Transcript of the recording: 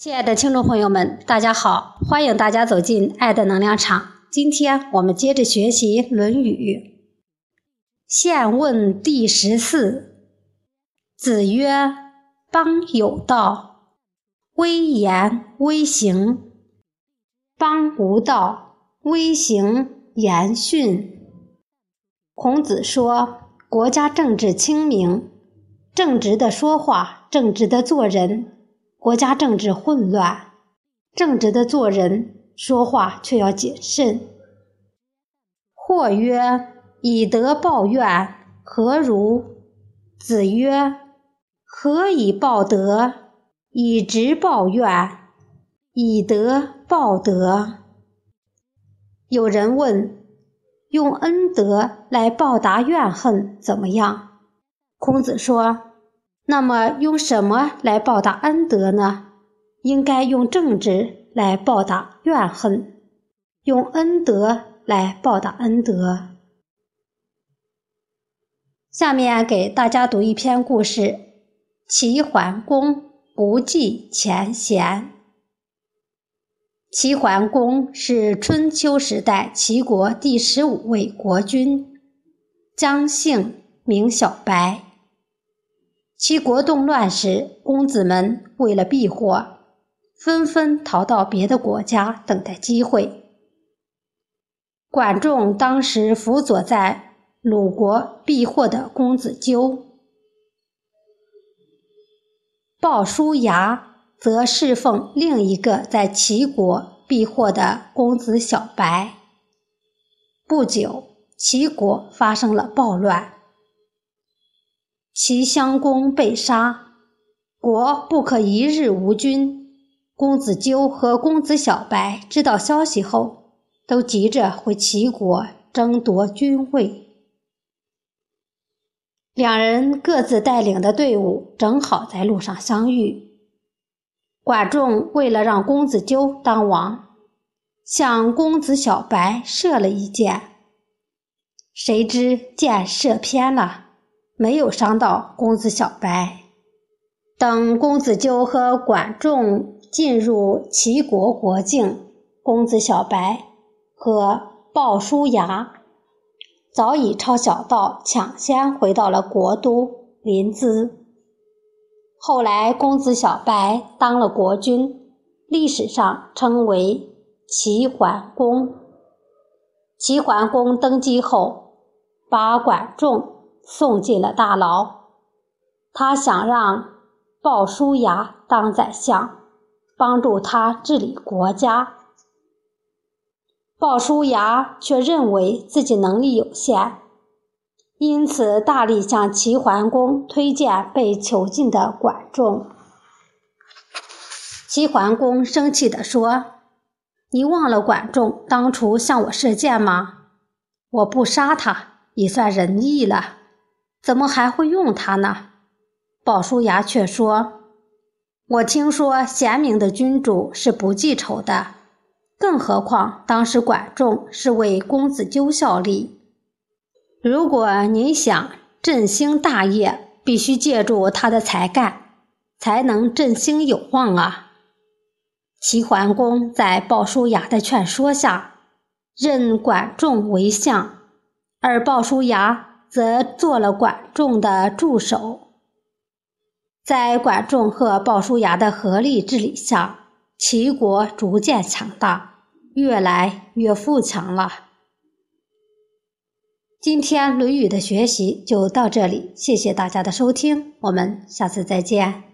亲爱的听众朋友们，大家好！欢迎大家走进爱的能量场。今天我们接着学习《论语》。现问第十四。子曰：“邦有道，威严威行；邦无道，威行严训。”孔子说：“国家政治清明，正直的说话，正直的做人。”国家政治混乱，正直的做人说话却要谨慎。或曰：“以德报怨，何如？”子曰：“何以报德？以直报怨，以德报德。”有人问：“用恩德来报答怨恨怎么样？”孔子说。那么用什么来报答恩德呢？应该用正直来报答怨恨，用恩德来报答恩德。下面给大家读一篇故事：齐桓公不计前嫌。齐桓公是春秋时代齐国第十五位国君，姜姓，名小白。齐国动乱时，公子们为了避祸，纷纷逃到别的国家等待机会。管仲当时辅佐在鲁国避祸的公子纠，鲍叔牙则侍奉另一个在齐国避祸的公子小白。不久，齐国发生了暴乱。齐襄公被杀，国不可一日无君。公子纠和公子小白知道消息后，都急着回齐国争夺君位。两人各自带领的队伍正好在路上相遇。管仲为了让公子纠当王，向公子小白射了一箭，谁知箭射偏了。没有伤到公子小白。等公子纠和管仲进入齐国国境，公子小白和鲍叔牙早已抄小道，抢先回到了国都临淄。后来，公子小白当了国君，历史上称为齐桓公。齐桓公登基后，把管仲。送进了大牢。他想让鲍叔牙当宰相，帮助他治理国家。鲍叔牙却认为自己能力有限，因此大力向齐桓公推荐被囚禁的管仲。齐桓公生气地说：“你忘了管仲当初向我射箭吗？我不杀他，也算仁义了。”怎么还会用它呢？鲍叔牙却说：“我听说贤明的君主是不记仇的，更何况当时管仲是为公子纠效力。如果您想振兴大业，必须借助他的才干，才能振兴有望啊！”齐桓公在鲍叔牙的劝说下，任管仲为相，而鲍叔牙。则做了管仲的助手。在管仲和鲍叔牙的合力治理下，齐国逐渐强大，越来越富强了。今天《论语》的学习就到这里，谢谢大家的收听，我们下次再见。